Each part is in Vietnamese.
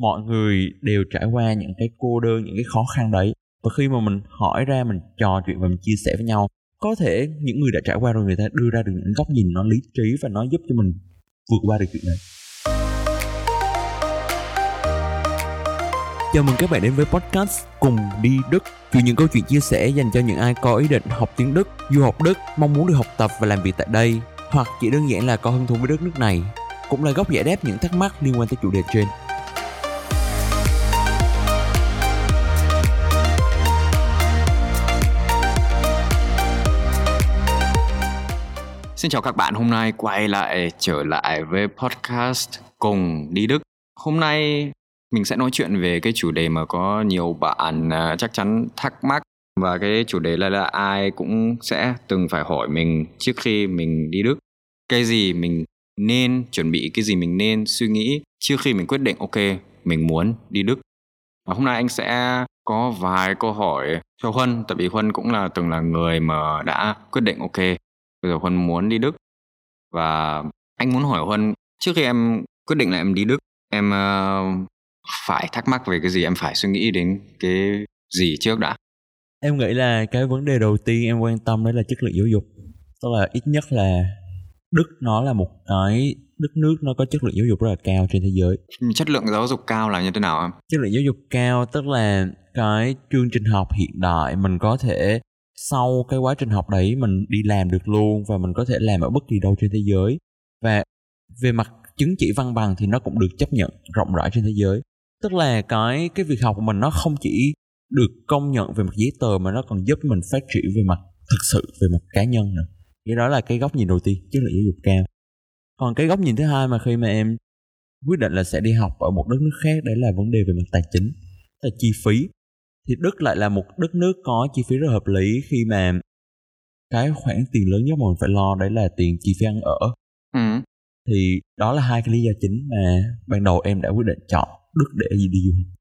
mọi người đều trải qua những cái cô đơn những cái khó khăn đấy. Và khi mà mình hỏi ra mình trò chuyện và mình chia sẻ với nhau có thể những người đã trải qua rồi người ta đưa ra được những góc nhìn nó lý trí và nó giúp cho mình vượt qua được chuyện này. Chào mừng các bạn đến với podcast Cùng đi Đức. Chuyện những câu chuyện chia sẻ dành cho những ai có ý định học tiếng Đức, du học Đức, mong muốn được học tập và làm việc tại đây Hoặc chỉ đơn giản là có hứng thú với đất nước này Cũng là góc giải đáp những thắc mắc liên quan tới chủ đề trên. Xin chào các bạn, hôm nay quay lại trở lại với podcast cùng đi Đức. Hôm nay mình sẽ nói chuyện về cái chủ đề mà có nhiều bạn à, chắc chắn thắc mắc và cái chủ đề là, là ai cũng sẽ từng phải hỏi mình trước khi mình đi Đức. Cái gì mình nên chuẩn bị, cái gì mình nên suy nghĩ trước khi mình quyết định ok, mình muốn đi Đức. Và hôm nay anh sẽ có vài câu hỏi cho Huân, tại vì Huân cũng là từng là người mà đã quyết định ok, bây giờ Huân muốn đi Đức. Và anh muốn hỏi Huân trước khi em quyết định là em đi Đức em uh, phải thắc mắc về cái gì? Em phải suy nghĩ đến cái gì trước đã? Em nghĩ là cái vấn đề đầu tiên em quan tâm đấy là chất lượng giáo dục. Tức là ít nhất là Đức nó là một cái đất nước nó có chất lượng giáo dục rất là cao trên thế giới. Chất lượng giáo dục cao là như thế nào em? Chất lượng giáo dục cao tức là cái chương trình học hiện đại mình có thể sau cái quá trình học đấy mình đi làm được luôn và mình có thể làm ở bất kỳ đâu trên thế giới. Và về mặt chứng chỉ văn bằng thì nó cũng được chấp nhận rộng rãi trên thế giới. Tức là cái cái việc học của mình nó không chỉ được công nhận về mặt giấy tờ mà nó còn giúp mình phát triển về mặt thực sự, về mặt cá nhân nữa. Cái đó là cái góc nhìn đầu tiên chất lượng giáo dục cao. Còn cái góc nhìn thứ hai mà khi mà em quyết định là sẽ đi học ở một đất nước khác, đấy là vấn đề về mặt tài chính là chi phí thì Đức lại là một đất nước có chi phí rất hợp lý khi mà cái khoản tiền lớn nhất mà mình phải lo đấy là tiền chi phí ăn ở. Ừ. thì đó là hai cái lý do chính mà ban đầu em đã quyết định chọn Đức để gì đi du học.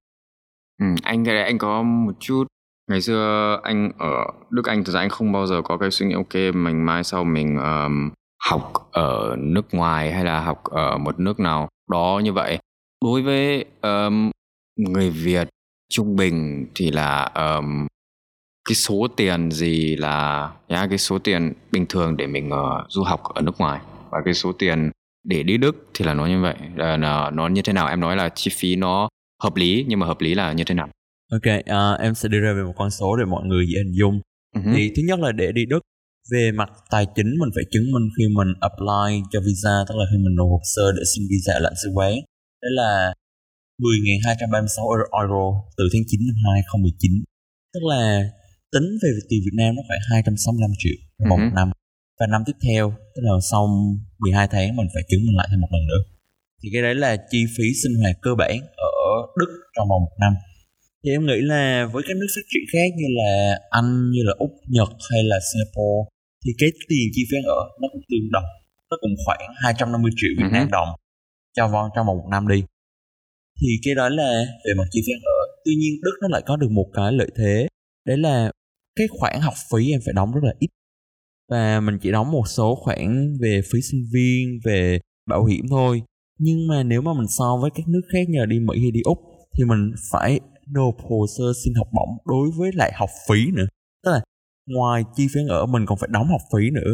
Ừ, anh cái này anh có một chút. Ngày xưa anh ở Đức Anh thực ra anh không bao giờ có cái suy nghĩ ok mình mai sau mình um, học ở nước ngoài hay là học ở một nước nào đó như vậy. Đối với um, người Việt trung bình thì là um, cái số tiền gì là yeah, cái số tiền bình thường để mình uh, du học ở nước ngoài và cái số tiền để đi Đức thì là nó như vậy uh, nó, nó như thế nào em nói là chi phí nó hợp lý nhưng mà hợp lý là như thế nào Ok, uh, em sẽ đưa ra về một con số để mọi người dễ hình dung. Uh-huh. Thì thứ nhất là để đi Đức về mặt tài chính mình phải chứng minh khi mình apply cho visa tức là khi mình nộp hồ sơ để xin visa lãnh sự quán đấy là 10.236 euro từ tháng 9 năm 2019 tức là tính về tiền Việt Nam nó khoảng 265 triệu một uh-huh. năm. Và năm tiếp theo tức là sau 12 tháng mình phải chứng minh lại thêm một lần nữa. Thì cái đấy là chi phí sinh hoạt cơ bản ở Đức trong vòng một năm. Thì em nghĩ là với các nước phát triển khác như là Anh như là Úc Nhật hay là Singapore thì cái tiền chi phí ở nó cũng tương đồng. Nó cũng khoảng 250 triệu Việt Nam uh-huh. đồng cho trong vòng một năm đi thì cái đó là về mặt chi phí ăn ở. Tuy nhiên đức nó lại có được một cái lợi thế. Đấy là cái khoản học phí em phải đóng rất là ít. Và mình chỉ đóng một số khoản về phí sinh viên, về bảo hiểm thôi. Nhưng mà nếu mà mình so với các nước khác như là đi mỹ hay đi úc, thì mình phải nộp hồ sơ xin học bổng đối với lại học phí nữa. Tức là ngoài chi phí ở, mình còn phải đóng học phí nữa.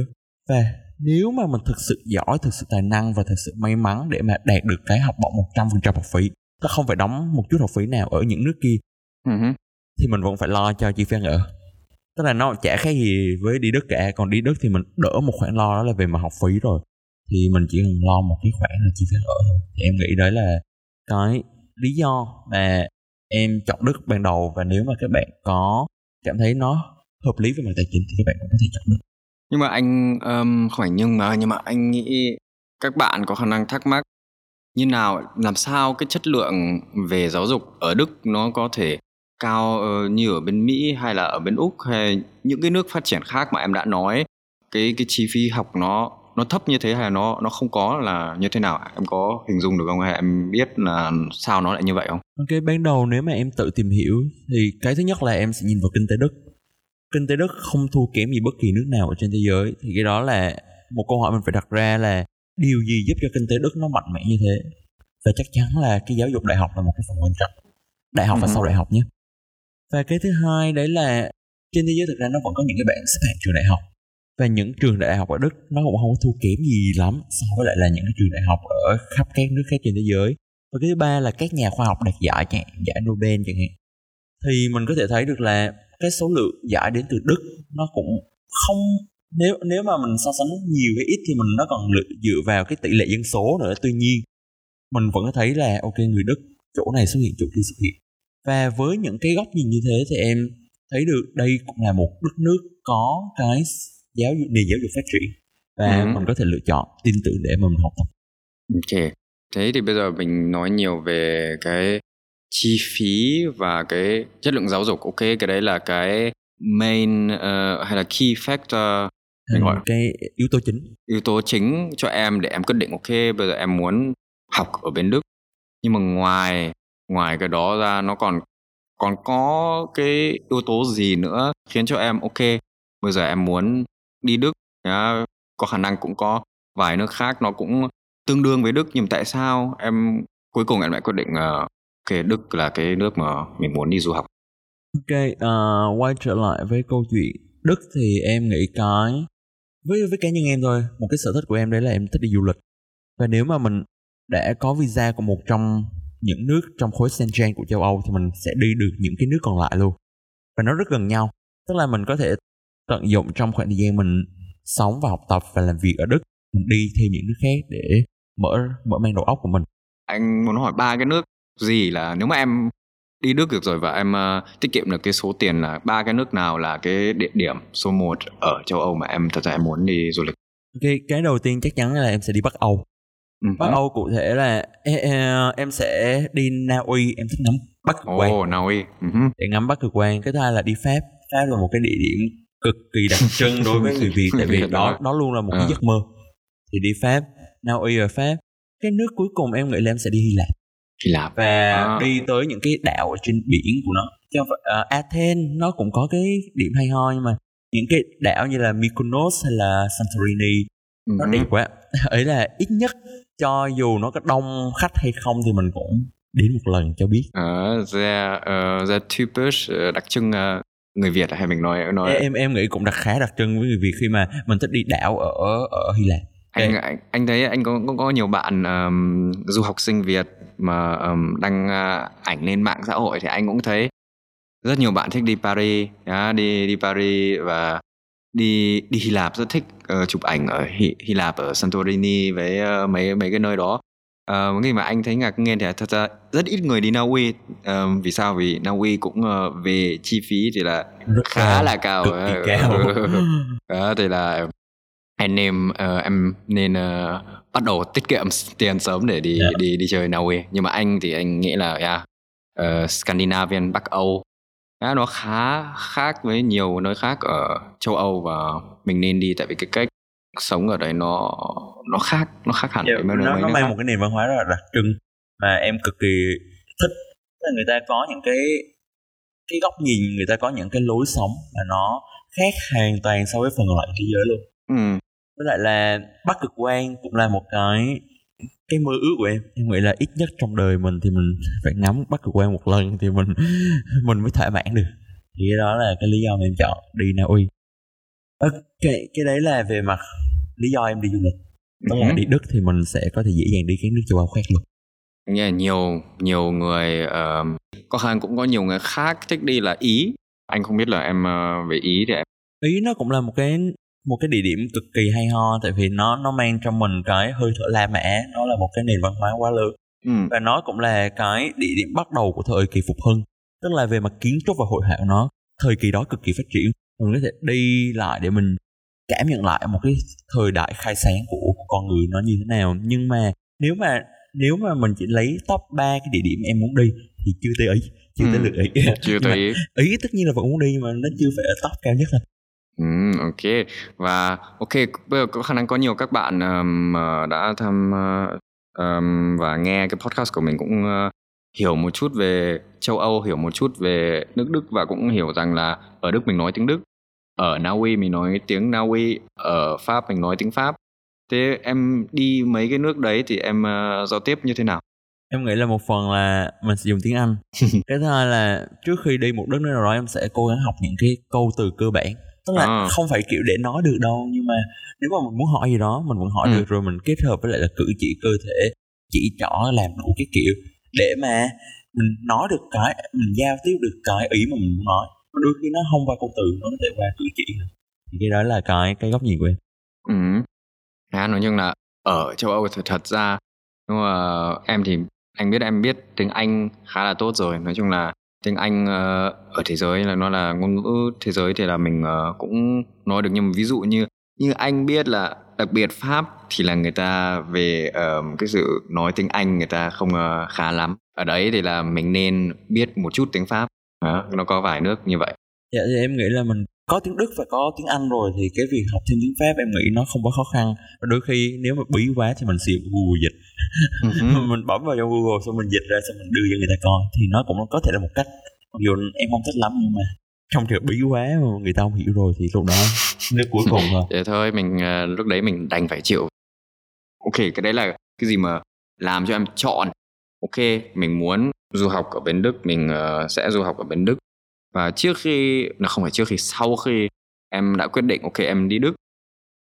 Và nếu mà mình thực sự giỏi, thực sự tài năng và thực sự may mắn để mà đạt được cái học bổng 100% học phí ta không phải đóng một chút học phí nào ở những nước kia. Uh-huh. thì mình vẫn phải lo cho chi phí ăn ở tức là nó chả khác gì với đi đức cả còn đi đức thì mình đỡ một khoản lo đó là về mặt học phí rồi. Thì mình chỉ cần lo một cái khoản là chi phí ăn ở thôi. Thì em nghĩ đấy là cái lý do mà em chọn đức ban đầu và nếu mà các bạn có cảm thấy nó hợp lý về mặt tài chính thì các bạn cũng có thể chọn đức. Nhưng mà anh um, không phải nhưng mà nhưng mà anh nghĩ các bạn có khả năng thắc mắc như nào, làm sao cái chất lượng về giáo dục ở Đức nó có thể cao ờ, như ở bên Mỹ hay là ở bên Úc hay những cái nước phát triển khác mà em đã nói? Cái cái chi phí học nó nó thấp như thế hay là nó nó không có là như thế nào? Em có hình dung được không? Hay em biết là sao nó lại như vậy không? Ok, ban đầu nếu mà em tự tìm hiểu thì cái thứ nhất là em sẽ nhìn vào kinh tế Đức. Kinh tế Đức không thua kém gì bất kỳ nước nào ở trên thế giới. Thì cái đó là một câu hỏi mình phải đặt ra là điều gì giúp cho kinh tế Đức nó mạnh mẽ như thế? Và chắc chắn là cái giáo dục đại học là một cái phần quan trọng. Đại học và sau đại học nhé. Và cái thứ hai đấy là trên thế giới thực ra nó vẫn có những cái bảng xếp hạng trường đại học. Và những trường đại học ở Đức nó cũng không có thua kém gì lắm so với lại là những cái trường đại học ở khắp các nước khác trên thế giới. Và cái thứ ba là các nhà khoa học đạt giải chẳng giải Nobel chẳng hạn. Thì mình có thể thấy được là cái số lượng giải đến từ Đức nó cũng không nếu nếu mà mình so sánh nhiều hay ít thì mình nó còn dựa vào cái tỷ lệ dân số nữa. Tuy nhiên mình vẫn thấy là ok người Đức chỗ này xuất hiện chỗ kia xuất hiện. Và với những cái góc nhìn như thế thì em thấy được đây cũng là một đất nước có cái giáo dục nền giáo dục phát triển và ừ. mình có thể lựa chọn tin tưởng để mà mình học tập. Ok. Thế thì bây giờ mình nói nhiều về cái chi phí và cái chất lượng giáo dục. Ok cái đấy là cái main uh, hay là key factor mình gọi cái yếu tố chính. Yếu tố chính cho em để em quyết định ok bây giờ em muốn học ở bên đức. Nhưng mà ngoài ngoài cái đó ra nó còn còn có cái yếu tố gì nữa khiến cho em ok bây giờ em muốn đi đức. Nhá, có khả năng cũng có vài nước khác nó cũng tương đương với đức nhưng tại sao em cuối cùng em lại quyết định uh, ok đức là cái nước mà mình muốn đi du học? Ok uh, quay trở lại với câu chuyện đức thì em nghĩ cái với với cá nhân em thôi. Một cái sở thích của em đấy là em thích đi du lịch. Và nếu mà mình đã có visa của một trong những nước trong khối Schengen của châu Âu thì mình sẽ đi được những cái nước còn lại luôn. Và nó rất gần nhau. Tức là mình có thể tận dụng trong khoảng thời gian mình sống và học tập và làm việc ở Đức, mình đi thêm những nước khác để mở mở mang đầu óc của mình. Anh muốn hỏi ba cái nước gì là nếu mà em đi Đức được rồi và em uh, tiết kiệm được cái số tiền là ba cái nước nào là cái địa điểm số 1 ở châu Âu mà em thật ra em muốn đi du lịch. Ok, cái đầu tiên chắc chắn là em sẽ đi Bắc Âu. Uh-huh. Bắc Âu cụ thể là em sẽ đi Na Uy, em thích ngắm Bắc cực quang. Ồ, Na Uy. Uh-huh. Để ngắm Bắc cực quang. Cái thứ hai là đi Pháp. Pháp là một cái địa điểm cực kỳ đặc trưng đối với người Việt tại vì đó đó luôn là một cái à. giấc mơ. Thì đi Pháp, Na Uy ở Pháp. Cái nước cuối cùng em nghĩ là em sẽ đi Hy Lạp. Hy Lạp và à. đi tới những cái đảo ở trên biển của nó. Cho uh, Athens nó cũng có cái điểm hay ho nhưng mà những cái đảo như là Mykonos hay là Santorini uh-huh. nó ừ. đẹp quá. Ấy là ít nhất cho dù nó có đông khách hay không thì mình cũng đến một lần cho biết. Ờ uh, ra uh, ra typisch đặc trưng uh, người Việt hay mình nói nói em em nghĩ cũng đặc khá đặc trưng với người Việt khi mà mình thích đi đảo ở ở Hy Lạp anh anh, anh thấy anh có có, có nhiều bạn um, du học sinh Việt mà um, đăng uh, ảnh lên mạng xã hội thì anh cũng thấy rất nhiều bạn thích đi Paris yeah, đi đi Paris và đi đi Hy Lạp rất thích uh, chụp ảnh ở Hy, Hy Lạp ở Santorini với uh, mấy mấy cái nơi đó. Uh, khi mà anh thấy ngạc nhiên thì thật ra rất ít người đi Na Uy uh, vì sao? Vì Na Uy cũng uh, về chi phí thì là rất khá là cao, kỳ cao. đó thì là anh em uh, em nên uh, bắt đầu tiết kiệm tiền sớm để đi yeah. Dạ. đi đi chơi Uy nhưng mà anh thì anh nghĩ là yeah, uh, Scandinavian Bắc Âu yeah, nó khá khác với nhiều nơi khác ở châu Âu và mình nên đi tại vì cái cách sống ở đấy nó nó khác nó khác hẳn yeah, dạ, nó, nó mang khác. một cái nền văn hóa rất là đặc trưng mà em cực kỳ thích là người ta có những cái cái góc nhìn người ta có những cái lối sống mà nó khác hoàn toàn so với phần lại thế giới luôn ừ với lại là bắc cực quan cũng là một cái cái mơ ước của em. Em nghĩ là ít nhất trong đời mình thì mình phải ngắm bắc cực quan một lần thì mình mình mới thỏa mãn được. Thì đó là cái lý do mà em chọn đi Na Uy ok cái đấy là về mặt lý do em đi du lịch. Đó là ừ. đi Đức thì mình sẽ có thể dễ dàng đi các nước châu Âu khác luôn. Nghe nhiều nhiều người uh, có năng cũng có nhiều người khác thích đi là ý. Anh không biết là em uh, về ý thì em ý nó cũng là một cái một cái địa điểm cực kỳ hay ho tại vì nó nó mang trong mình cái hơi thở La Mã nó là một cái nền văn hóa quá lớn. Ừ. và nó cũng là cái địa điểm bắt đầu của thời kỳ phục hưng tức là về mặt kiến trúc và hội họa nó thời kỳ đó cực kỳ phát triển. Mình có thể đi lại để mình cảm nhận lại một cái thời đại khai sáng của, của con người nó như thế nào. Nhưng mà nếu mà nếu mà mình chỉ lấy top 3 cái địa điểm em muốn đi thì chưa tới ý chưa ừ. tới lượt ý chưa tới ý. ý tất nhiên là vẫn muốn đi mà nó chưa phải ở top cao nhất thôi Ừm, ok. Và ok, bây giờ có khả năng có nhiều các bạn, ờm, ờ, đã tham, ơ, ờm, và nghe cái podcast của mình cũng, ơ, hiểu một chút về châu Âu, hiểu một chút về nước Đức và cũng hiểu rằng là ở Đức mình nói tiếng Đức, ở Na Uy mình nói tiếng Na Uy, ở Pháp mình nói tiếng Pháp. Thế em đi mấy cái nước đấy thì em, ơ, giao tiếp như thế nào? em nghĩ là một phần là mình sử dụng tiếng anh cái thứ hai là trước khi đi một đất nước nào đó em sẽ cố gắng học những cái câu từ cơ bản tức là à. không phải kiểu để nói được đâu nhưng mà nếu mà mình muốn hỏi gì đó mình vẫn hỏi ừ. được rồi mình kết hợp với lại là cử chỉ cơ thể chỉ trỏ làm đủ cái kiểu để mà mình nói được cái mình giao tiếp được cái ý mà mình muốn nói. Đôi khi nó không qua câu từ nó có thể qua cử chỉ thì cái đó là cái cái góc nhìn của em. Ừ. À, nói chung là ở châu âu thật, thật ra nhưng mà em thì anh biết em biết tiếng anh khá là tốt rồi. Nói chung là tiếng anh ờ, ở thế giới là nó là ngôn ngữ thế giới thì là mình ờ, cũng nói được. Nhưng mà ví dụ như như anh biết là đặc biệt pháp thì là người ta về um, cái sự nói tiếng anh người ta không uh, khá lắm. Ở đấy thì là mình nên biết một chút tiếng pháp. Đó, nó có vài nước như vậy. Dạ thì em nghĩ là mình có tiếng Đức và có tiếng Anh rồi thì cái việc học thêm tiếng Pháp em nghĩ nó không có khó khăn. Và đôi khi nếu mà bí quá thì mình dụng Google dịch. Uh-huh. mình bấm vào trong Google xong mình dịch ra xong mình đưa cho người ta coi. Thì nó cũng có thể là một cách. Mặc dù em không thích lắm nhưng mà trong trường bí quá mà người ta không hiểu rồi thì lúc đó nước cuối cùng rồi thế thôi mình uh, lúc đấy mình đành phải chịu. Ok cái đấy là cái gì mà làm cho em chọn. Ok mình muốn du học ở bên đức mình uh, sẽ du học ở bên đức và trước khi nó không phải trước khi sau khi em đã quyết định ok em đi đức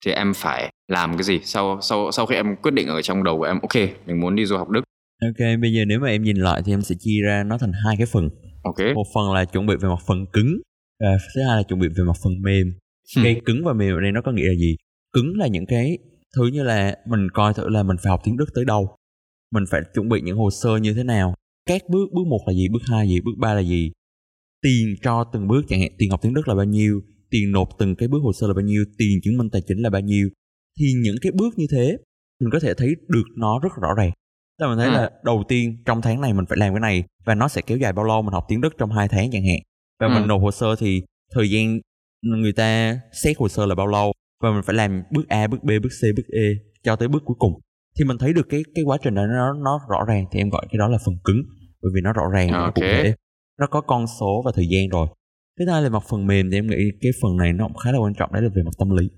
thì em phải làm cái gì? Sau sau sau khi em quyết định ở trong đầu của em ok mình muốn đi du học đức. Ok bây giờ nếu mà em nhìn lại thì em sẽ chia ra nó thành hai cái phần. Ok. Một phần là chuẩn bị về mặt phần cứng và thứ hai là chuẩn bị về mặt phần mềm. Hmm. cái cứng và mềm ở đây nó có nghĩa là gì? Cứng là những cái thứ như là mình coi thử là mình phải học tiếng đức tới đâu. Mình phải chuẩn bị những hồ sơ như thế nào? Các bước bước một là gì? Bước hai là gì? Bước ba là gì tiền cho từng bước chẳng hạn tiền học tiếng Đức là bao nhiêu tiền nộp từng cái bước hồ sơ là bao nhiêu tiền chứng minh tài chính là bao nhiêu thì những cái bước như thế mình có thể thấy được nó rất rõ ràng Tức là mình thấy à. là đầu tiên trong tháng này mình phải làm cái này và nó sẽ kéo dài bao lâu mình học tiếng Đức trong hai tháng chẳng hạn và ừ. mình nộp hồ sơ thì thời gian người ta xét hồ sơ là bao lâu và mình phải làm bước A, bước B, bước C, bước E cho tới bước cuối cùng thì mình thấy được cái cái quá trình đó nó nó rõ ràng thì em gọi cái đó là phần cứng bởi vì nó rõ ràng okay. cụ thể nó có con số và thời gian rồi. Thứ hai là mặt phần mềm thì em nghĩ cái phần này nó cũng khá là quan trọng, đấy là về mặt tâm lý.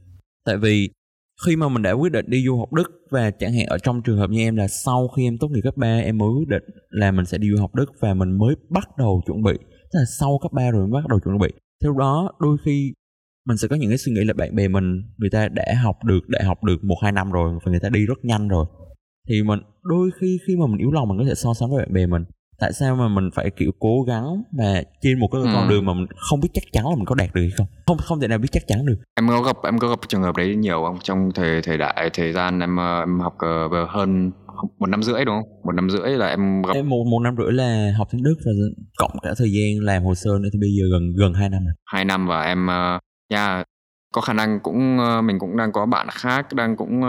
Tại vì khi mà mình đã quyết định đi du học Đức và chẳng hạn ở trong trường hợp như em là sau khi em tốt nghiệp cấp 3 em mới quyết định là mình sẽ đi du học Đức và mình mới bắt đầu chuẩn bị. Tức là sau cấp 3 rồi mới bắt đầu chuẩn bị. Theo đó, đôi khi mình sẽ có những cái suy nghĩ là bạn bè mình, người ta đã học được đại học được một, hai năm rồi và người ta đi rất nhanh rồi. Thì mình, đôi khi khi mà mình yếu lòng, mình có thể so sánh với bạn bè mình tại sao mà mình phải kiểu cố gắng mà trên một cái ừ. con đường mà mình không biết chắc chắn là mình có đạt được hay không? Không không thể nào biết chắc chắn được. Em có gặp em có gặp trường hợp đấy nhiều không? Trong thời thời đại thời gian em ờ, em học uh, hơn một năm rưỡi đúng không? Một năm rưỡi là em gặp em một một năm rưỡi là học tiếng đức và cộng cả thời gian làm hồ sơ nữa thì bây giờ gần gần hai năm rồi. Hai năm và em uh, yeah, có khả năng cũng mình cũng đang có bạn khác đang cũng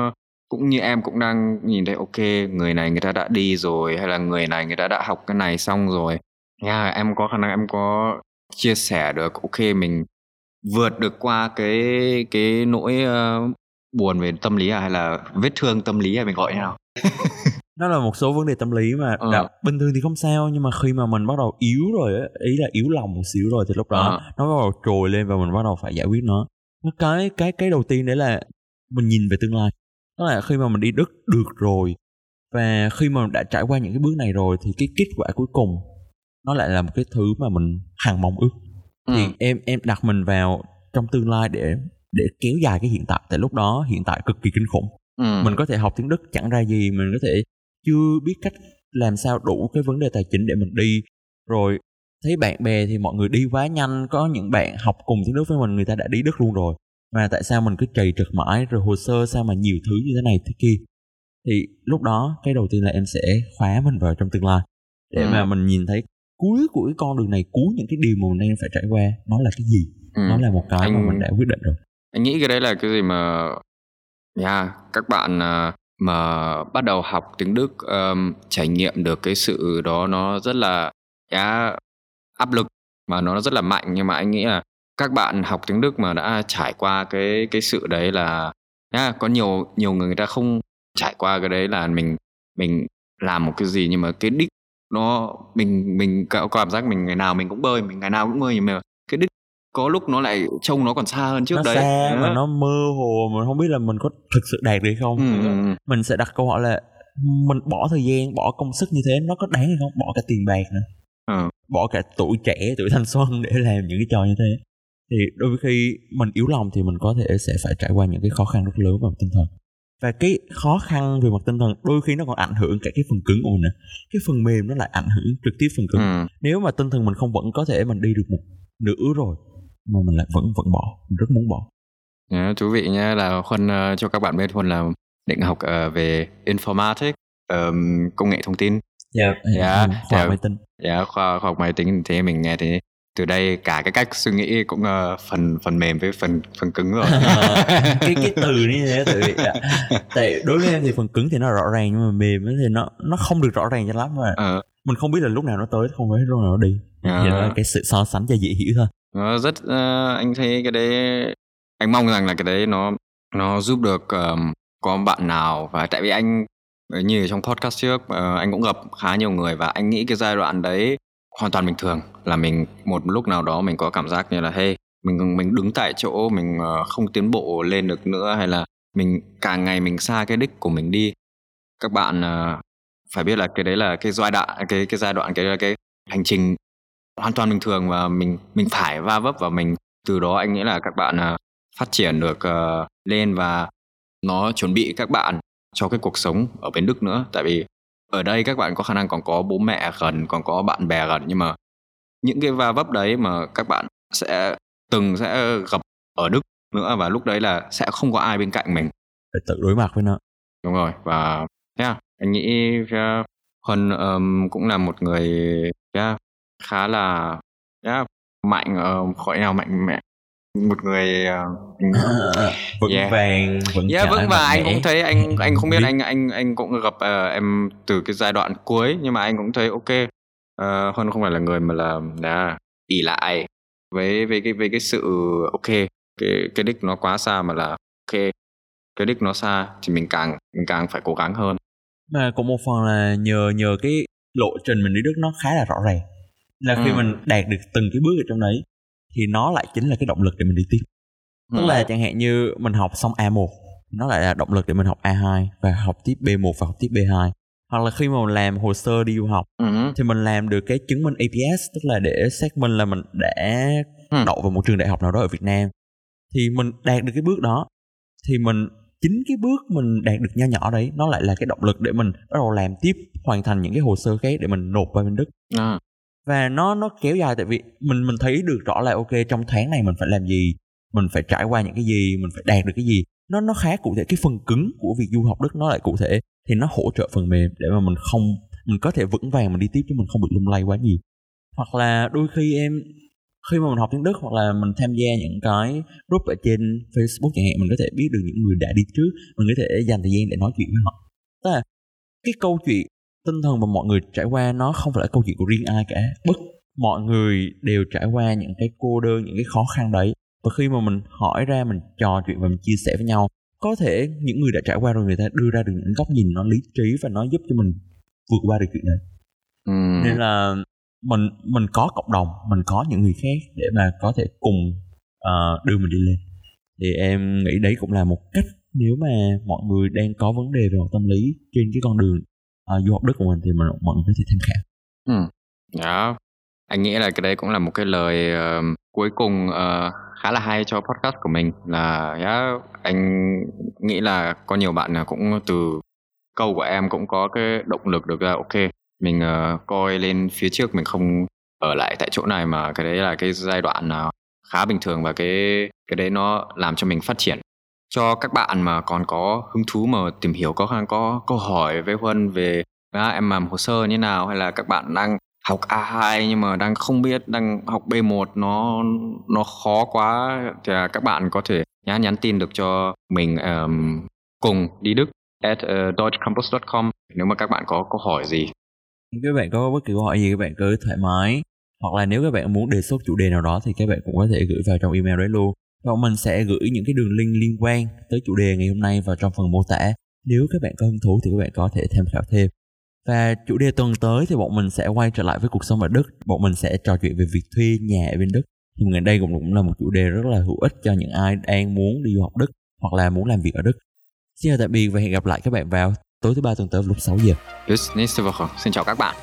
cũng như em cũng đang nhìn thấy ok người này người ta đã đi rồi hay là người này người ta đã học cái này xong rồi nha yeah, em có khả năng em có chia sẻ được ok mình vượt được qua cái cái nỗi uh, buồn về tâm lý à hay là vết thương tâm lý à mình gọi thế nào nó là một số vấn đề tâm lý mà ừ. đạo, bình thường thì không sao nhưng mà khi mà mình bắt đầu yếu rồi á ý là yếu lòng một xíu rồi thì lúc đó ừ. nó bắt đầu trồi lên và mình bắt đầu phải giải quyết nó cái cái cái đầu tiên đấy là mình nhìn về tương lai tức là khi mà mình đi đức được rồi. Và khi mà đã trải qua những cái bước này rồi thì cái kết quả cuối cùng nó lại là một cái thứ mà mình hằng mong ước. Ừ. thì em em đặt mình vào trong tương lai để để kéo dài cái hiện tại. Tại lúc đó hiện tại cực kỳ kinh khủng. Ừ. mình có thể học tiếng đức chẳng ra gì. Mình có thể chưa biết cách làm sao đủ cái vấn đề tài chính để mình đi. Rồi thấy bạn bè thì mọi người đi quá nhanh. Có những bạn học cùng tiếng đức với mình người ta đã đi đức luôn rồi mà tại sao mình cứ trầy trật mãi rồi hồ sơ sao mà nhiều thứ như thế này thế kia? Thì lúc đó cái đầu tiên là em sẽ khóa mình vào trong tương lai. Để ừ. mà mình nhìn thấy cuối của cái con đường này cuối những cái điều mà mình đang phải trải qua nó là cái gì? Ừ. nó là một cái anh, mà mình đã quyết định rồi. anh nghĩ cái đấy là cái gì mà yeah, các bạn uh, mà bắt đầu học tiếng Đức um, trải nghiệm được cái sự đó nó rất là yeah, áp lực mà nó rất là mạnh. Nhưng mà anh nghĩ là các bạn học tiếng Đức mà đã trải qua cái cái sự đấy là nhá, có nhiều nhiều người người ta không trải qua cái đấy là mình mình làm một cái gì nhưng mà cái đích nó mình mình có cảm giác mình ngày nào mình cũng bơi mình ngày nào cũng bơi nhưng mà cái đích có lúc nó lại trông nó còn xa hơn trước nó đấy. xa mà nó mơ hồ mình không biết là mình có thực sự đạt được không. Ừ. mình sẽ đặt câu hỏi là mình bỏ thời gian bỏ công sức như thế nó có đáng hay không? Bỏ cả tiền bạc nữa. Ừ. bỏ cả tuổi trẻ tuổi thanh xuân để làm những cái trò như thế thì đôi khi mình yếu lòng thì mình có thể sẽ phải trải qua những cái khó khăn rất lớn về mặt tinh thần. Và cái khó khăn về mặt tinh thần đôi khi nó còn ảnh hưởng cả cái phần cứng của mình nữa. Cái phần mềm nó lại ảnh hưởng trực tiếp phần cứng. Ừ. nếu mà tinh thần mình không vẫn có thể mình đi được một nửa rồi mà mình lại vẫn vẫn bỏ mình rất muốn bỏ. Yeah, thú vị nha. Là Khuân uh, cho các bạn biết Khuân là định học uh, về informatics um, công nghệ thông tin. Dạ yeah, yeah, khoa học máy tính. Dạ yeah, khoa, khoa học máy tính. Thế mình nghe thế từ đây cả cái cách suy nghĩ cũng uh, phần phần mềm với phần phần cứng rồi cái cái từ như thế tại vì tại đối với em thì phần cứng thì nó rõ ràng nhưng mà mềm thì nó nó không được rõ ràng cho lắm mà uh. mình không biết là lúc nào nó tới không biết lúc nào nó đi uh. thì là cái sự so sánh cho dễ hiểu thôi nó rất uh, anh thấy cái đấy anh mong rằng là cái đấy nó nó giúp được um, có bạn nào và tại vì anh như trong podcast trước uh, anh cũng gặp khá nhiều người và anh nghĩ cái giai đoạn đấy hoàn toàn bình thường, là mình, một lúc nào đó mình có cảm giác như là, hey, mình mình đứng tại chỗ, mình ờ, không tiến bộ lên được nữa, hay là mình, càng ngày mình xa cái đích của mình đi. Các bạn ờ, phải biết là cái đấy là cái giai đoạn, cái cái giai đoạn, cái là cái hành trình hoàn toàn bình thường và mình mình phải va vấp và mình. Từ đó anh nghĩ là các bạn ờ, phát triển được lên và nó chuẩn bị các bạn cho cái cuộc sống ở bên Đức nữa. Tại vì ở đây các bạn có khả năng còn có bố mẹ gần còn có bạn bè gần nhưng mà những cái va vấp đấy mà các bạn sẽ từng sẽ gặp ở Đức nữa và lúc đấy là sẽ không có ai bên cạnh mình. Phải tự đối mặt với nó. Đúng rồi và yeah, anh nghĩ uh, Huân um, cũng là một người yeah, khá là yeah, mạnh uh, khỏi nào mạnh mẽ một người uh, vững yeah. vàng vững yeah, vững và anh cũng thấy anh anh không biết anh anh anh cũng gặp uh, em từ cái giai đoạn cuối nhưng mà anh cũng thấy ok. Uh, hơn không phải là người mà là đã ỉ lại với với cái với cái sự ok. Cái cái đích nó quá xa mà là ok. Cái đích nó xa thì mình càng mình càng phải cố gắng hơn. Mà cũng một phần là nhờ nhờ cái lộ trình mình đi Đức nó khá là rõ ràng. Là khi ừ. mình đạt được từng cái bước ở trong đấy thì nó lại chính là cái động lực để mình đi tiếp tức ừ. là chẳng hạn như mình học xong A1 nó lại là động lực để mình học A2 và học tiếp B1 và học tiếp B2 hoặc là khi mà mình làm hồ sơ đi du học uh-huh. thì mình làm được cái chứng minh APS tức là để xác minh là mình đã uh-huh. đậu vào một trường đại học nào đó ở Việt Nam thì mình đạt được cái bước đó thì mình chính cái bước mình đạt được nho nhỏ đấy nó lại là cái động lực để mình bắt đầu làm tiếp hoàn thành những cái hồ sơ khác để mình nộp vào bên Đức uh-huh và nó nó kéo dài tại vì mình mình thấy được rõ là, ok, trong tháng này mình phải làm gì, mình phải trải qua những cái gì, mình phải đạt được cái gì. Nó nó khá cụ thể. Cái phần cứng của việc du học đức nó lại cụ thể, thì nó hỗ trợ phần mềm để mà mình không, mình có thể vững vàng mình đi tiếp chứ mình không bị lung lay quá nhiều. Hoặc là đôi khi em, khi mà mình học tiếng Đức hoặc là mình tham gia những cái group ở trên Facebook chẳng hạn, mình có thể biết được những người đã đi trước, mình có thể dành thời gian để nói chuyện với họ. Tức là cái câu chuyện tinh thần mà mọi người trải qua nó không phải là câu chuyện của riêng ai cả. Bất mọi người đều trải qua những cái cô đơn những cái khó khăn đấy. Và khi mà mình hỏi ra mình trò chuyện và mình chia sẻ với nhau có thể những người đã trải qua rồi người ta đưa ra được những góc nhìn nó lý trí và nó giúp cho mình vượt qua được chuyện này. Ừ. nên là mình mình có cộng đồng mình có những người khác để mà có thể cùng uh, đưa mình đi lên. Thì em nghĩ đấy cũng là một cách nếu mà mọi người đang có vấn đề về mặt tâm lý trên cái con đường Ờ, uh, du học Đức của mình thì mình mọi người có thể tham khảo. Ừ. Đó. Anh nghĩ là cái đấy cũng là một cái lời uh, cuối cùng uh, khá là hay cho podcast của mình là yeah, anh nghĩ là có nhiều bạn cũng từ câu của em cũng có cái động lực được ra ok mình uh, coi lên phía trước mình không ở lại tại chỗ này mà cái đấy là cái giai đoạn uh, khá bình thường và cái cái đấy nó làm cho mình phát triển cho các bạn mà còn có hứng thú mà tìm hiểu có có câu hỏi với Huân về à, em làm hồ sơ như nào hay là các bạn đang học A2 nhưng mà đang không biết đang học B1 nó nó khó quá thì à, các bạn có thể nhắn nhắn tin được cho mình um, cùng đi Đức at ờ, uh, deutschcampus.com nếu mà các bạn có câu hỏi gì. Các bạn có bất kỳ câu hỏi gì các bạn cứ thoải mái hoặc là nếu các bạn muốn đề xuất chủ đề nào đó thì các bạn cũng có thể gửi vào trong email đấy luôn Bọn mình sẽ gửi những cái đường link liên quan tới chủ đề ngày hôm nay vào trong phần mô tả. Nếu các bạn có hứng thú thì các bạn có thể tham khảo thêm. Và chủ đề tuần tới thì bọn mình sẽ quay trở lại với cuộc sống ở Đức. Bọn mình sẽ trò chuyện về việc thuê nhà ở bên Đức. Thì ngày đây cũng, cũng là một chủ đề rất là hữu ích cho những ai đang muốn đi du học Đức hoặc là muốn làm việc ở Đức. Xin chào tạm biệt và hẹn gặp lại các bạn vào tối thứ ba tuần tới lúc 6 giờ. Bis nächste Woche. Xin chào các bạn.